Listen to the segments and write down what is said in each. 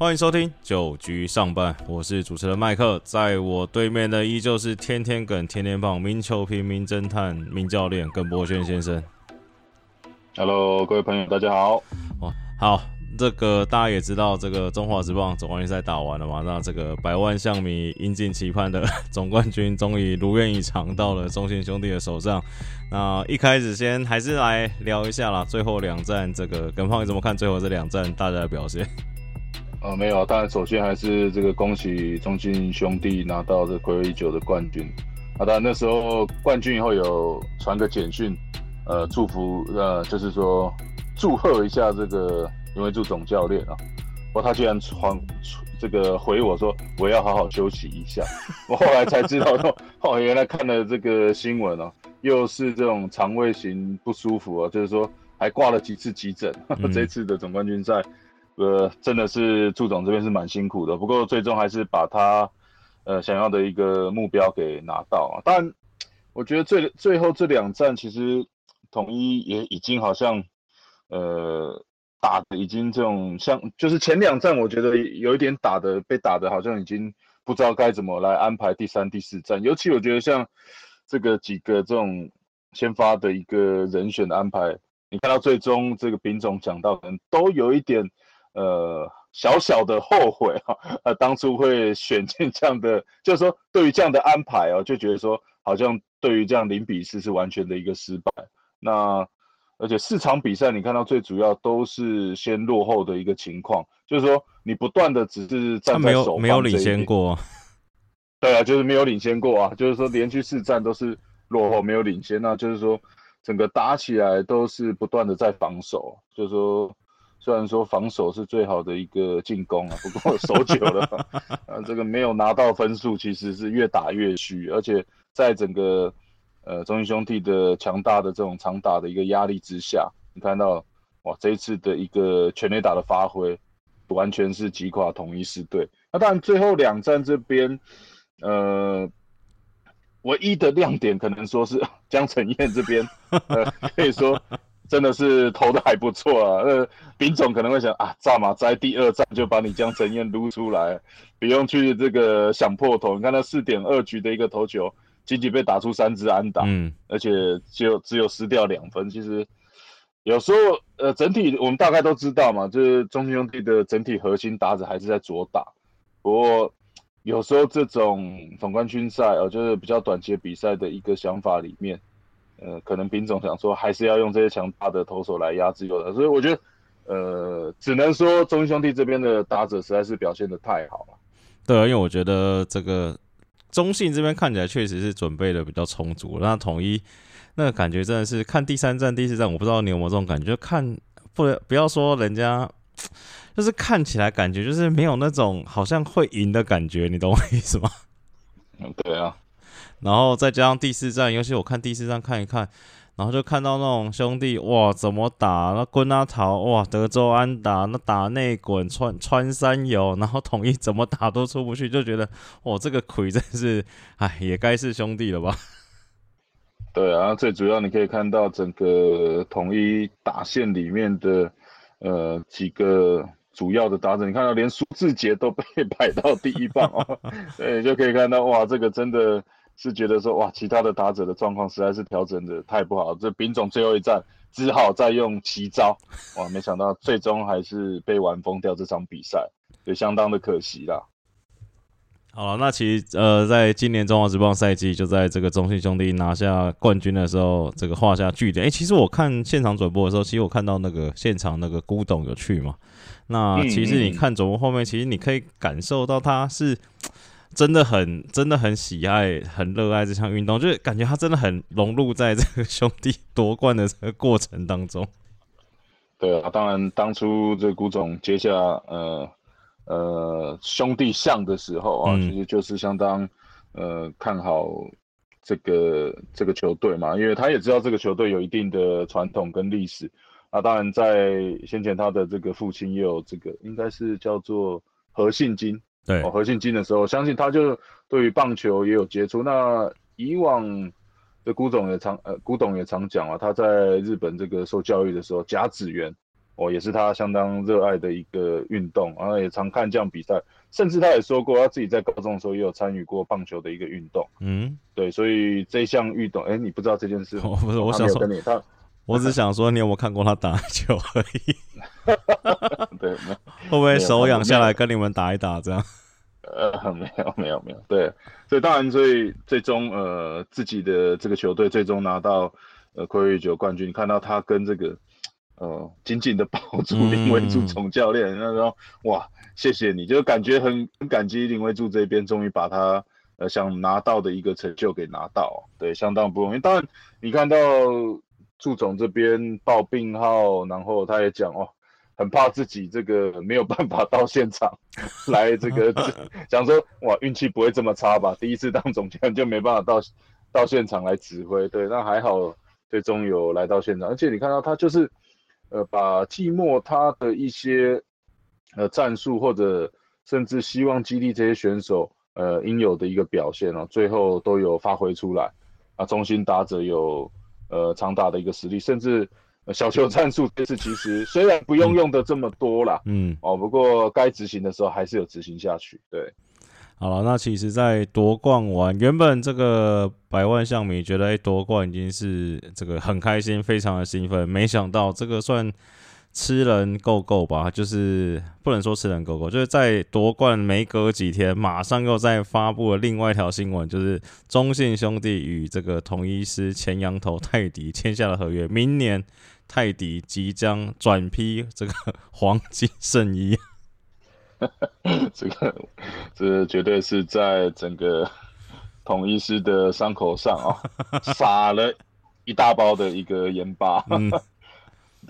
欢迎收听九局上半，我是主持人麦克，在我对面的依旧是天天梗、天天棒、名球评、名侦探、名教练耿博轩先生。Hello，各位朋友，大家好。哇，好，这个大家也知道，这个中华职棒总冠军赛打完了嘛？那这个百万象迷引颈期盼的总冠军，终于如愿以偿到了中信兄弟的手上。那一开始先还是来聊一下啦，最后两站，这个耿胖你怎么看最后这两站大家的表现？呃，没有，当然首先还是这个恭喜中信兄弟拿到这暌违已久的冠军。啊，当然那时候冠军以后有传个简讯，呃，祝福，呃，就是说祝贺一下这个林维柱总教练啊。不过他居然传这个回我说我要好好休息一下。我后来才知道说，哦，原来看了这个新闻哦，又是这种肠胃型不舒服啊，就是说还挂了几次急诊。嗯 这次的总冠军赛。呃，真的是祝总这边是蛮辛苦的，不过最终还是把他呃想要的一个目标给拿到啊。当然，我觉得最最后这两站其实统一也已经好像呃打的已经这种像，就是前两站我觉得有一点打的被打的好像已经不知道该怎么来安排第三、第四站，尤其我觉得像这个几个这种先发的一个人选的安排，你看到最终这个丙总讲到，可能都有一点。呃，小小的后悔哈、啊，呃，当初会选进这样的，就是说对于这样的安排哦，就觉得说好像对于这样零比四是完全的一个失败。那而且四场比赛你看到最主要都是先落后的一个情况，就是说你不断的只是站在守没有领先过，对啊，就是没有领先过啊，就是说连续四战都是落后没有领先，那就是说整个打起来都是不断的在防守，就是说。虽然说防守是最好的一个进攻啊，不过守久了，呃，这个没有拿到分数，其实是越打越虚，而且在整个呃中信兄弟的强大的这种长打的一个压力之下，你看到哇这一次的一个全垒打的发挥，完全是击垮统一狮队。那当然最后两战这边，呃，唯一的亮点可能说是江承彦这边，呃，可以说。真的是投的还不错啊！呃，丙总可能会想啊，炸马在第二站就把你江承彦撸出来，不用去这个想破头。你看他四点二局的一个投球，仅仅被打出三支安打，嗯，而且就只有失掉两分。其实有时候呃，整体我们大概都知道嘛，就是中信兄弟的整体核心打者还是在左打。不过有时候这种总冠军赛哦，就是比较短期比赛的一个想法里面。呃，可能丙总想说，还是要用这些强大的投手来压制有的，所以我觉得，呃，只能说中信兄弟这边的打者实在是表现的太好了。对啊，因为我觉得这个中信这边看起来确实是准备的比较充足，那统一那个感觉真的是看第三站、第四站，我不知道你有没有这种感觉，看不不要说人家，就是看起来感觉就是没有那种好像会赢的感觉，你懂我意思吗？嗯，对啊。然后再加上第四站，尤其我看第四站看一看，然后就看到那种兄弟哇怎么打，那滚啊逃哇德州安打，那打内滚穿穿山游，然后统一怎么打都出不去，就觉得哇这个魁真是哎也该是兄弟了吧？对啊，最主要你可以看到整个统一打线里面的呃几个主要的打者，你看到连苏志杰都被 摆到第一棒哦，对，就可以看到哇这个真的。是觉得说哇，其他的打者的状况实在是调整的太不好，这丙总最后一战只好再用奇招，哇，没想到最终还是被玩疯掉这场比赛，也相当的可惜啦。好了，那其实呃，在今年中华职棒赛季，就在这个中信兄弟拿下冠军的时候，这个画下句点。哎、欸，其实我看现场转播的时候，其实我看到那个现场那个古董有去嘛，那其实你看转播后面，其实你可以感受到他是。真的很真的很喜爱，很热爱这项运动，就是感觉他真的很融入在这个兄弟夺冠的这个过程当中。对啊，当然当初这古总接下呃呃兄弟象的时候啊，嗯其实就是相当呃看好这个这个球队嘛，因为他也知道这个球队有一定的传统跟历史。那当然在先前他的这个父亲也有这个应该是叫做何信金。对哦，何信金的时候，相信他就对于棒球也有接触。那以往的古董也常呃，古董也常讲啊，他在日本这个受教育的时候，甲子园哦，也是他相当热爱的一个运动，然后也常看这样比赛，甚至他也说过他自己在高中的时候也有参与过棒球的一个运动。嗯，对，所以这项运动，哎，你不知道这件事？我不是，我想说，他，我只想说，你有没有看过他打球而已？对，会不会手痒下来跟你们打一打这样？呃，没有，没有，没有。对，所以当然，所以最终呃，自己的这个球队最终拿到呃魁瑞九冠军，你看到他跟这个。呃，紧紧的抱住林维柱总教练，那时候哇，谢谢你，就感觉很很感激林维柱这边终于把他呃想拿到的一个成就给拿到，对，相当不容易。当然，你看到祝总这边报病号，然后他也讲哦，很怕自己这个没有办法到现场来这个，讲说哇运气不会这么差吧？第一次当总监就没办法到到现场来指挥，对，那还好，最终有来到现场，而且你看到他就是。呃，把季末他的一些呃战术，或者甚至希望激励这些选手呃应有的一个表现哦，最后都有发挥出来啊。中心打者有呃长打的一个实力，甚至小球战术这次其实虽然不用用的这么多啦，嗯哦，不过该执行的时候还是有执行下去，对。好了，那其实，在夺冠完，原本这个百万象迷觉得，哎，夺冠已经是这个很开心，非常的兴奋。没想到这个算吃人够够吧？就是不能说吃人够够，就是在夺冠没隔几天，马上又再发布了另外一条新闻，就是中信兄弟与这个统一师前羊头泰迪签下了合约，明年泰迪即将转批这个黄金圣衣。这个，这绝对是在整个统一师的伤口上啊，撒了一大包的一个盐巴。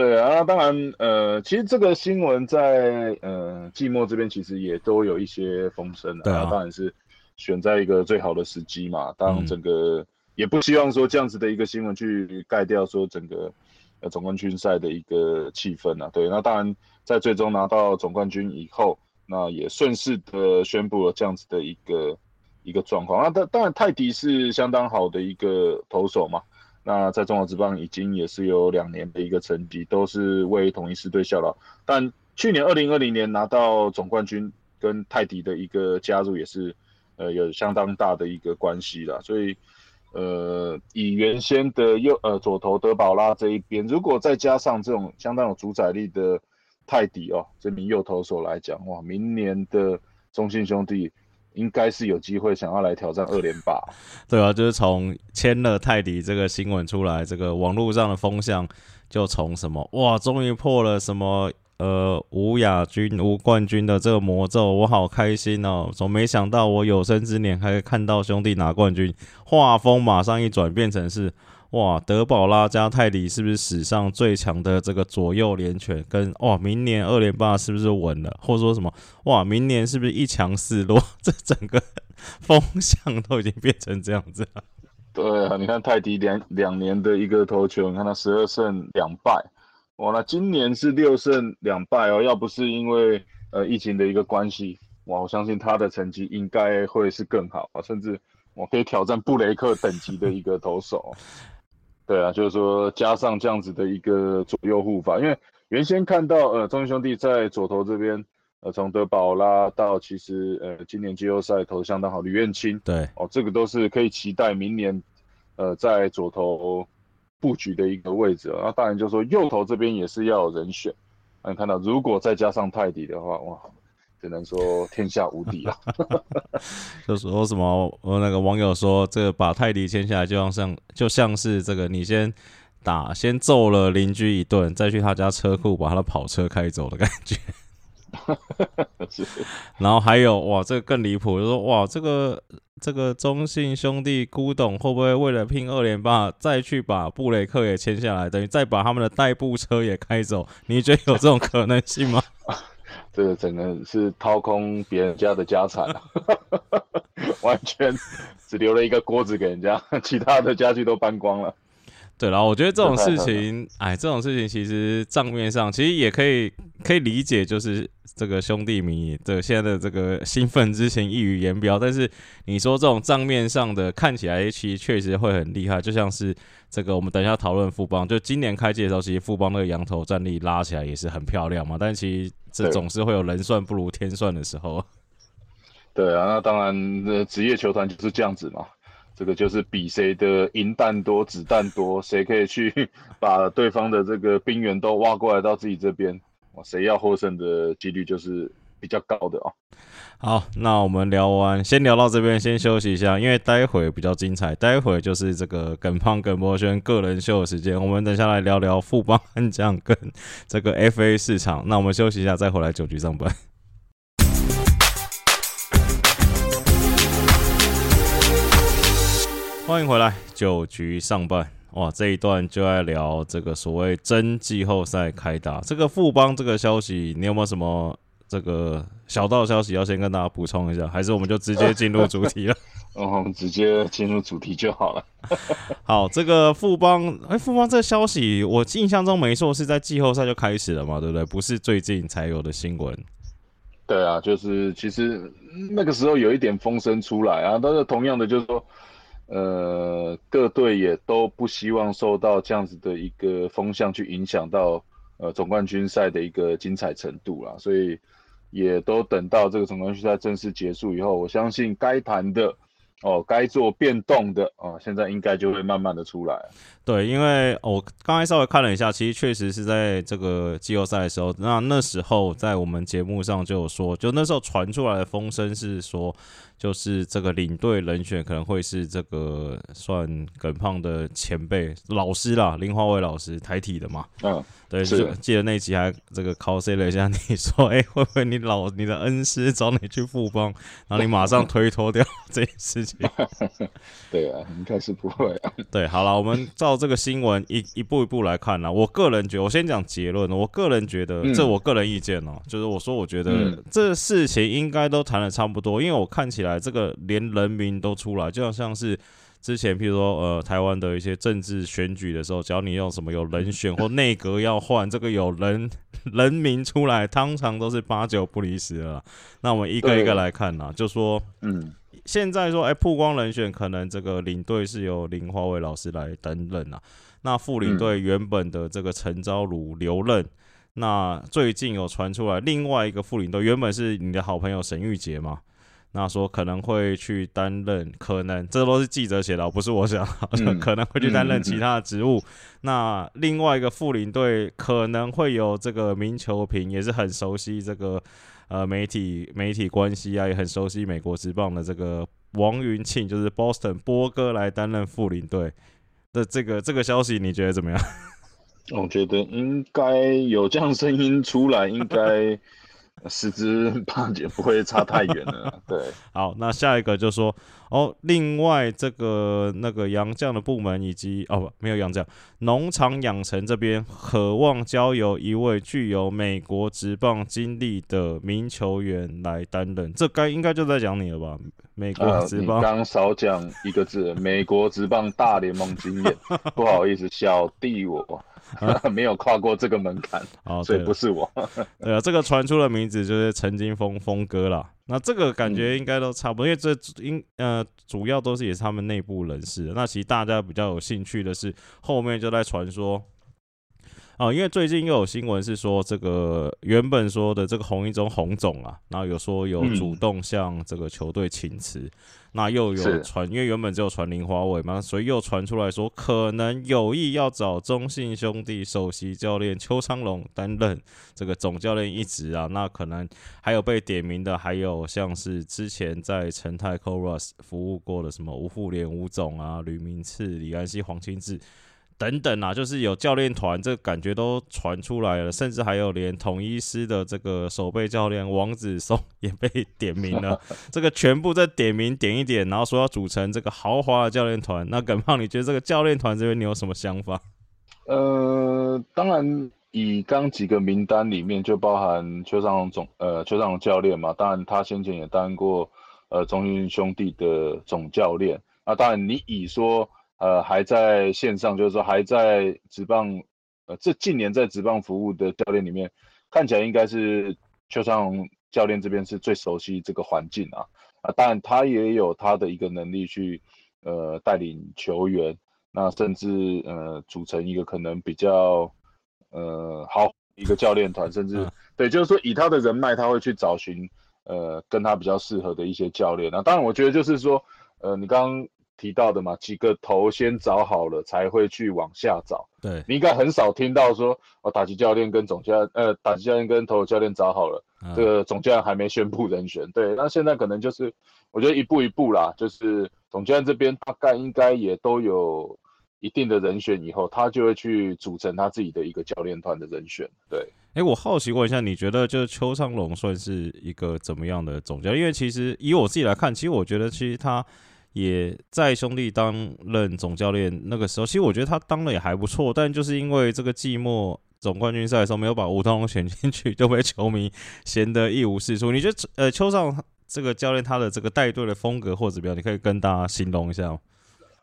对啊，当然，呃，其实这个新闻在呃季末这边其实也都有一些风声对啊，当然是选在一个最好的时机嘛。当整个也不希望说这样子的一个新闻去盖掉说整个呃总冠军赛的一个气氛啊。对，那当然在最终拿到总冠军以后。那也顺势的宣布了这样子的一个一个状况。那当当然泰迪是相当好的一个投手嘛。那在中华职棒已经也是有两年的一个成绩，都是为统一狮队效劳。但去年二零二零年拿到总冠军，跟泰迪的一个加入也是呃有相当大的一个关系啦。所以呃以原先的右呃左投德保拉这一边，如果再加上这种相当有主宰力的。泰迪哦，这名右投手来讲，哇，明年的中信兄弟应该是有机会想要来挑战二连霸。对啊，就是从签了泰迪这个新闻出来，这个网络上的风向就从什么哇，终于破了什么呃无亚军、无冠军的这个魔咒，我好开心哦！总没想到我有生之年还可以看到兄弟拿冠军，画风马上一转变成是。哇，德保拉加泰迪是不是史上最强的这个左右连拳？跟哇，明年二连霸是不是稳了？或者说什么？哇，明年是不是一强四弱？这整个 风向都已经变成这样子了。对啊，你看泰迪两两年的一个投球，你看他十二胜两败，哇，那今年是六胜两败哦。要不是因为呃疫情的一个关系，哇，我相信他的成绩应该会是更好啊，甚至我可以挑战布雷克等级的一个投手。对啊，就是说加上这样子的一个左右护法，因为原先看到呃中信兄弟在左投这边，呃从德保拉到其实呃今年季后赛投的相当好，吕彦青，对哦这个都是可以期待明年呃在左投布局的一个位置啊。那当然就是说右投这边也是要有人选，那你看到如果再加上泰迪的话，哇。只能说天下无敌啊！就说什么，我那个网友说，这个把泰迪签下来，就像像就像是这个，你先打，先揍了邻居一顿，再去他家车库把他的跑车开走的感觉。然后还有哇，这个更离谱，就说哇，这个这个中信兄弟古董会不会为了拼二连霸，再去把布雷克也签下来，等于再把他们的代步车也开走？你觉得有这种可能性吗？这个整个是掏空别人家的家产 完全只留了一个锅子给人家，其他的家具都搬光了。对，然后我觉得这种事情，哎，这种事情其实账面上其实也可以可以理解，就是这个兄弟迷的现在的这个兴奋之情溢于言表。但是你说这种账面上的看起来，其实确实会很厉害，就像是这个我们等一下讨论富邦，就今年开季的时候，其实富邦那个羊头战力拉起来也是很漂亮嘛。但其实这总是会有人算不如天算的时候。对啊，那当然，职业球团就是这样子嘛。这个就是比谁的银弹多、子弹多，谁可以去 把对方的这个兵员都挖过来到自己这边，哇谁要获胜的几率就是比较高的哦。好，那我们聊完，先聊到这边，先休息一下，因为待会比较精彩，待会就是这个耿胖耿博轩个人秀的时间，我们等下来聊聊富邦悍将跟这个 FA 市场。那我们休息一下，再回来九局上班。欢迎回来，九局上半哇，这一段就在聊这个所谓真季后赛开打。这个富邦这个消息，你有没有什么这个小道消息要先跟大家补充一下？还是我们就直接进入主题了？哦，直接进入主题就好了。好，这个富邦，哎，富邦这个消息，我印象中没错，是在季后赛就开始了嘛，对不对？不是最近才有的新闻。对啊，就是其实那个时候有一点风声出来啊，但是同样的就是说。呃，各队也都不希望受到这样子的一个风向去影响到呃总冠军赛的一个精彩程度啦，所以也都等到这个总冠军赛正式结束以后，我相信该谈的。哦，该做变动的哦，现在应该就会慢慢的出来。对，因为我刚才稍微看了一下，其实确实是在这个季后赛的时候，那那时候在我们节目上就有说，就那时候传出来的风声是说，就是这个领队人选可能会是这个算耿胖的前辈老师啦，林华伟老师，台体的嘛。嗯。对，就记得那集还这个 cos 了一下，你说，哎，会不会你老你的恩师找你去复帮，然后你马上推脱掉这件事情？对啊，应该是不会。对，好了，我们照这个新闻一一步一步来看呢。我个人觉得，我先讲结论。我个人觉得，这我个人意见哦，就是我说，我觉得这事情应该都谈的差不多，因为我看起来这个连人名都出来，就好像是。之前，譬如说，呃，台湾的一些政治选举的时候，只要你用什么有人选或内阁要换，这个有人人民出来，通常都是八九不离十了。那我们一个一个来看呐，就说，嗯，现在说，哎，曝光人选可能这个领队是由林华伟老师来担任啊。那副领队原本的这个陈昭儒留任。那最近有传出来另外一个副领队，原本是你的好朋友沈玉杰嘛？那说可能会去担任，可能这都是记者写的，不是我想，可能会去担任其他的职务。那另外一个副领队可能会有这个明球平，也是很熟悉这个呃媒体媒体关系啊，也很熟悉美国职棒的这个王云庆，就是 Boston 波哥来担任副领队的这个这个消息，你觉得怎么样？我觉得应该有这样声音出来，应该。十之八九不会差太远了。对，好，那下一个就说哦，另外这个那个杨绛的部门以及哦不没有杨绛，农场养成这边渴望交由一位具有美国职棒经历的名球员来担任，这该应该就在讲你了吧？美国职棒刚少讲一个字，美国职棒大联盟经验，不好意思，小弟我。没有跨过这个门槛，所以不是我。对啊，这个传出的名字就是陈金峰峰哥啦。那这个感觉应该都差不多，因为这应呃主要都是也是他们内部人士。那其实大家比较有兴趣的是后面就在传说。啊，因为最近又有新闻是说，这个原本说的这个洪一中洪总啊，然后有说有主动向这个球队请辞，那又有传，因为原本只有传林华伟嘛，所以又传出来说可能有意要找中信兄弟首席教练邱昌龙担任这个总教练一职啊，那可能还有被点名的，还有像是之前在成泰 c o r u s 服务过的什么吴富连吴总啊、吕明次、李安熙、黄清志。等等啊，就是有教练团，这感觉都传出来了，甚至还有连统一师的这个守备教练王子松也被点名了。这个全部在点名点一点，然后说要组成这个豪华的教练团。那耿胖，你觉得这个教练团这边你有什么想法？呃，当然，以刚几个名单里面就包含邱尚龙总呃邱尚龙教练嘛，当然他先前也担过呃中信兄弟的总教练。那当然，你以说。呃，还在线上，就是说还在职棒，呃，这近年在职棒服务的教练里面，看起来应该是邱尚教练这边是最熟悉这个环境啊啊，当然他也有他的一个能力去呃带领球员，那甚至呃组成一个可能比较呃好一个教练团，甚至对，就是说以他的人脉，他会去找寻呃跟他比较适合的一些教练。那当然，我觉得就是说呃你刚刚。提到的嘛，几个头先找好了，才会去往下找。对你应该很少听到说，哦，打击教练跟总教呃，打击教练跟投手教练找好了，这个总教练还没宣布人选。对，那现在可能就是，我觉得一步一步啦，就是总教练这边大概应该也都有一定的人选，以后他就会去组成他自己的一个教练团的人选。对，哎，我好奇问一下，你觉得就是邱昌龙算是一个怎么样的总教练？因为其实以我自己来看，其实我觉得其实他。也在兄弟担任总教练那个时候，其实我觉得他当的也还不错，但就是因为这个季末总冠军赛的时候没有把吴东龙选进去，就被球迷嫌得一无是处。你觉得呃，邱尚这个教练他的这个带队的风格或者怎么样，你可以跟大家形容一下吗？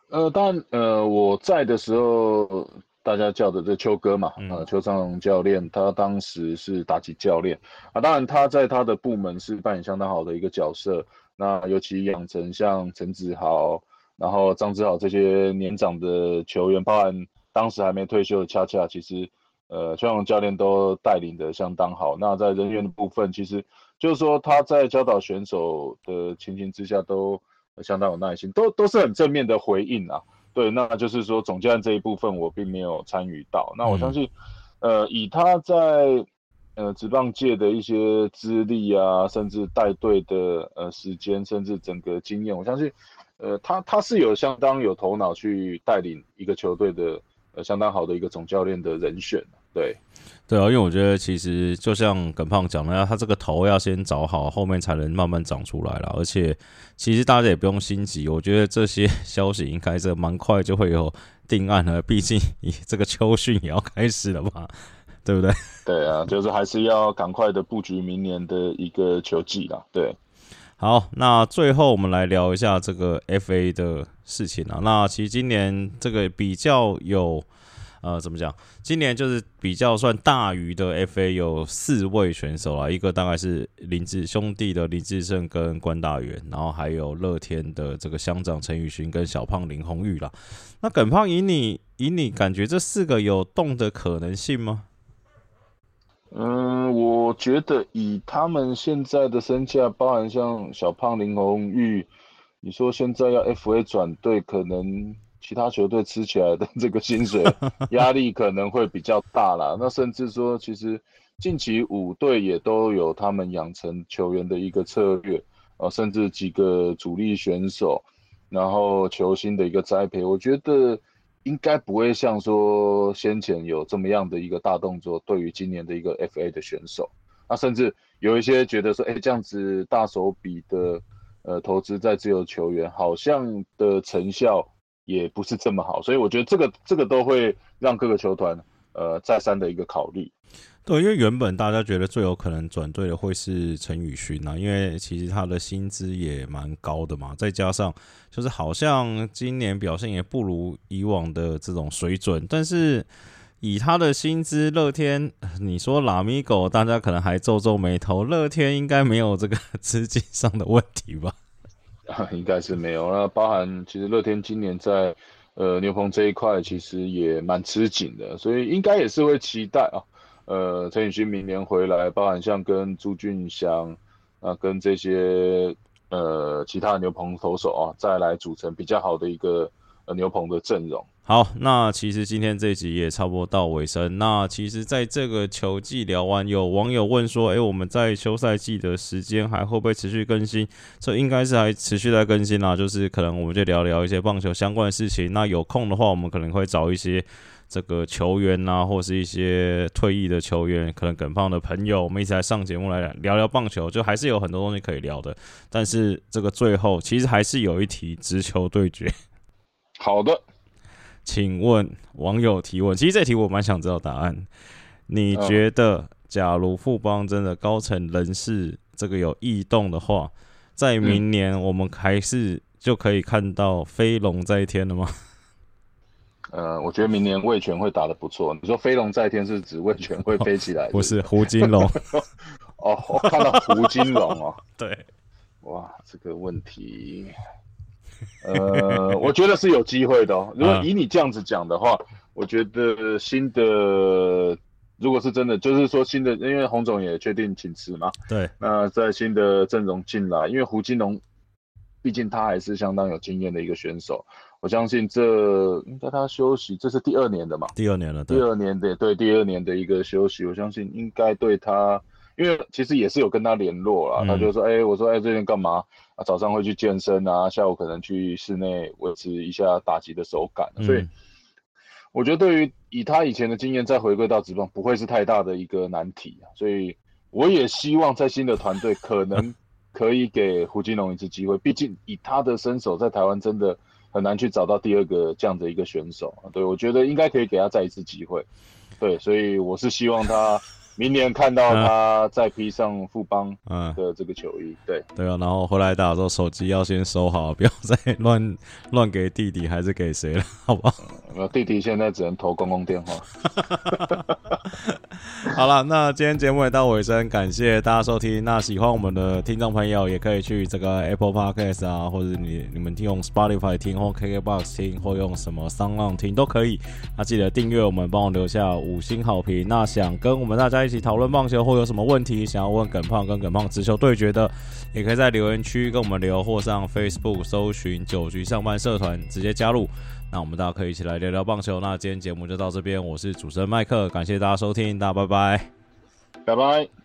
呃，当然，呃，我在的时候，大家叫的这邱哥嘛，啊，邱尚龙教练，他当时是打击教练啊，当然他在他的部门是扮演相当好的一个角色。那尤其养成像陈子豪，然后张志豪这些年长的球员，包含当时还没退休的恰恰，其实呃，邱永教练都带领的相当好。那在人员的部分，其实就是说他在教导选手的情形之下，都相当有耐心，都都是很正面的回应啊。对，那就是说总教练这一部分我并没有参与到。那我相信，呃，以他在。呃，职棒界的一些资历啊，甚至带队的呃时间，甚至整个经验，我相信，呃，他他是有相当有头脑去带领一个球队的，呃，相当好的一个总教练的人选。对，对啊，因为我觉得其实就像耿胖讲的，他这个头要先找好，后面才能慢慢长出来了。而且其实大家也不用心急，我觉得这些 消息应该是蛮快就会有定案了。毕竟这个秋训也要开始了嘛。对不对？对啊，就是还是要赶快的布局明年的一个球季啦。对，好，那最后我们来聊一下这个 FA 的事情啊。那其实今年这个比较有，呃，怎么讲？今年就是比较算大鱼的 FA 有四位选手啦，一个大概是林志兄弟的林志胜跟关大元，然后还有乐天的这个乡长陈宇勋跟小胖林红玉啦。那耿胖以你以你感觉这四个有动的可能性吗？嗯，我觉得以他们现在的身价，包含像小胖林红玉，你说现在要 FA 转队，可能其他球队吃起来的 这个薪水 压力可能会比较大啦。那甚至说，其实近期五队也都有他们养成球员的一个策略，啊，甚至几个主力选手，然后球星的一个栽培，我觉得。应该不会像说先前有这么样的一个大动作，对于今年的一个 FA 的选手，那甚至有一些觉得说，哎，这样子大手笔的呃投资在自由球员，好像的成效也不是这么好，所以我觉得这个这个都会让各个球团呃再三的一个考虑。对，因为原本大家觉得最有可能转队的会是陈宇勋啊，因为其实他的薪资也蛮高的嘛，再加上就是好像今年表现也不如以往的这种水准，但是以他的薪资，乐天你说拉米狗，大家可能还皱皱眉头，乐天应该没有这个 资金上的问题吧？应该是没有，那包含其实乐天今年在呃牛棚这一块其实也蛮吃紧的，所以应该也是会期待啊。呃，陈宇勋明年回来，包含像跟朱俊祥啊，跟这些呃其他牛棚投手啊，再来组成比较好的一个呃牛棚的阵容。好，那其实今天这集也差不多到尾声。那其实在这个球季聊完，有网友问说，哎，我们在休赛季的时间还会不会持续更新？这应该是还持续在更新啦，就是可能我们就聊聊一些棒球相关的事情。那有空的话，我们可能会找一些。这个球员呐，或是一些退役的球员，可能耿胖的朋友，我们一起来上节目来聊聊棒球，就还是有很多东西可以聊的。但是这个最后，其实还是有一题直球对决。好的，请问网友提问，其实这题我蛮想知道答案。你觉得，假如富邦真的高层人士这个有异动的话，在明年我们还是就可以看到飞龙在天了吗？呃，我觉得明年魏权会打得不错。你说飞龙在天是指魏权会飞起来？不是胡金龙。哦，我看到胡金龙哦。对，哇，这个问题，呃，我觉得是有机会的哦。如果以你这样子讲的话，我觉得新的，如果是真的，就是说新的，因为洪总也确定请辞嘛。对。那在新的阵容进来，因为胡金龙，毕竟他还是相当有经验的一个选手。我相信这应该他休息，这是第二年的嘛？第二年了，第二年的对第二年的一个休息，我相信应该对他。因为其实也是有跟他联络了，他就说，哎，我说，哎，最近干嘛？啊，早上会去健身啊，下午可能去室内维持一下打击的手感。所以，我觉得对于以他以前的经验再回归到职棒，不会是太大的一个难题啊。所以，我也希望在新的团队可能可以给胡金龙一次机会，毕竟以他的身手，在台湾真的很难去找到第二个这样的一个选手。对我觉得应该可以给他再一次机会。对，所以我是希望他。明年看到他再披上富邦 的这个球衣，对对啊，然后回来打的时候手机要先收好，不要再乱乱给弟弟还是给谁了，好不好？弟弟现在只能投公共电话。好了，那今天节目也到尾声，感谢大家收听。那喜欢我们的听众朋友也可以去这个 Apple Podcast 啊，或者你你们听用 Spotify 听或 KKBox 听，或用什么 Sound 听都可以。那记得订阅我们，帮我留下五星好评。那想跟我们大家一起讨论棒球或有什么问题想要问耿胖跟耿胖直球对决的，也可以在留言区跟我们留，或上 Facebook 搜寻九局上班社团直接加入。那我们大家可以一起来聊聊棒球。那今天节目就到这边，我是主持人麦克，感谢大家收听，大家拜拜，拜拜。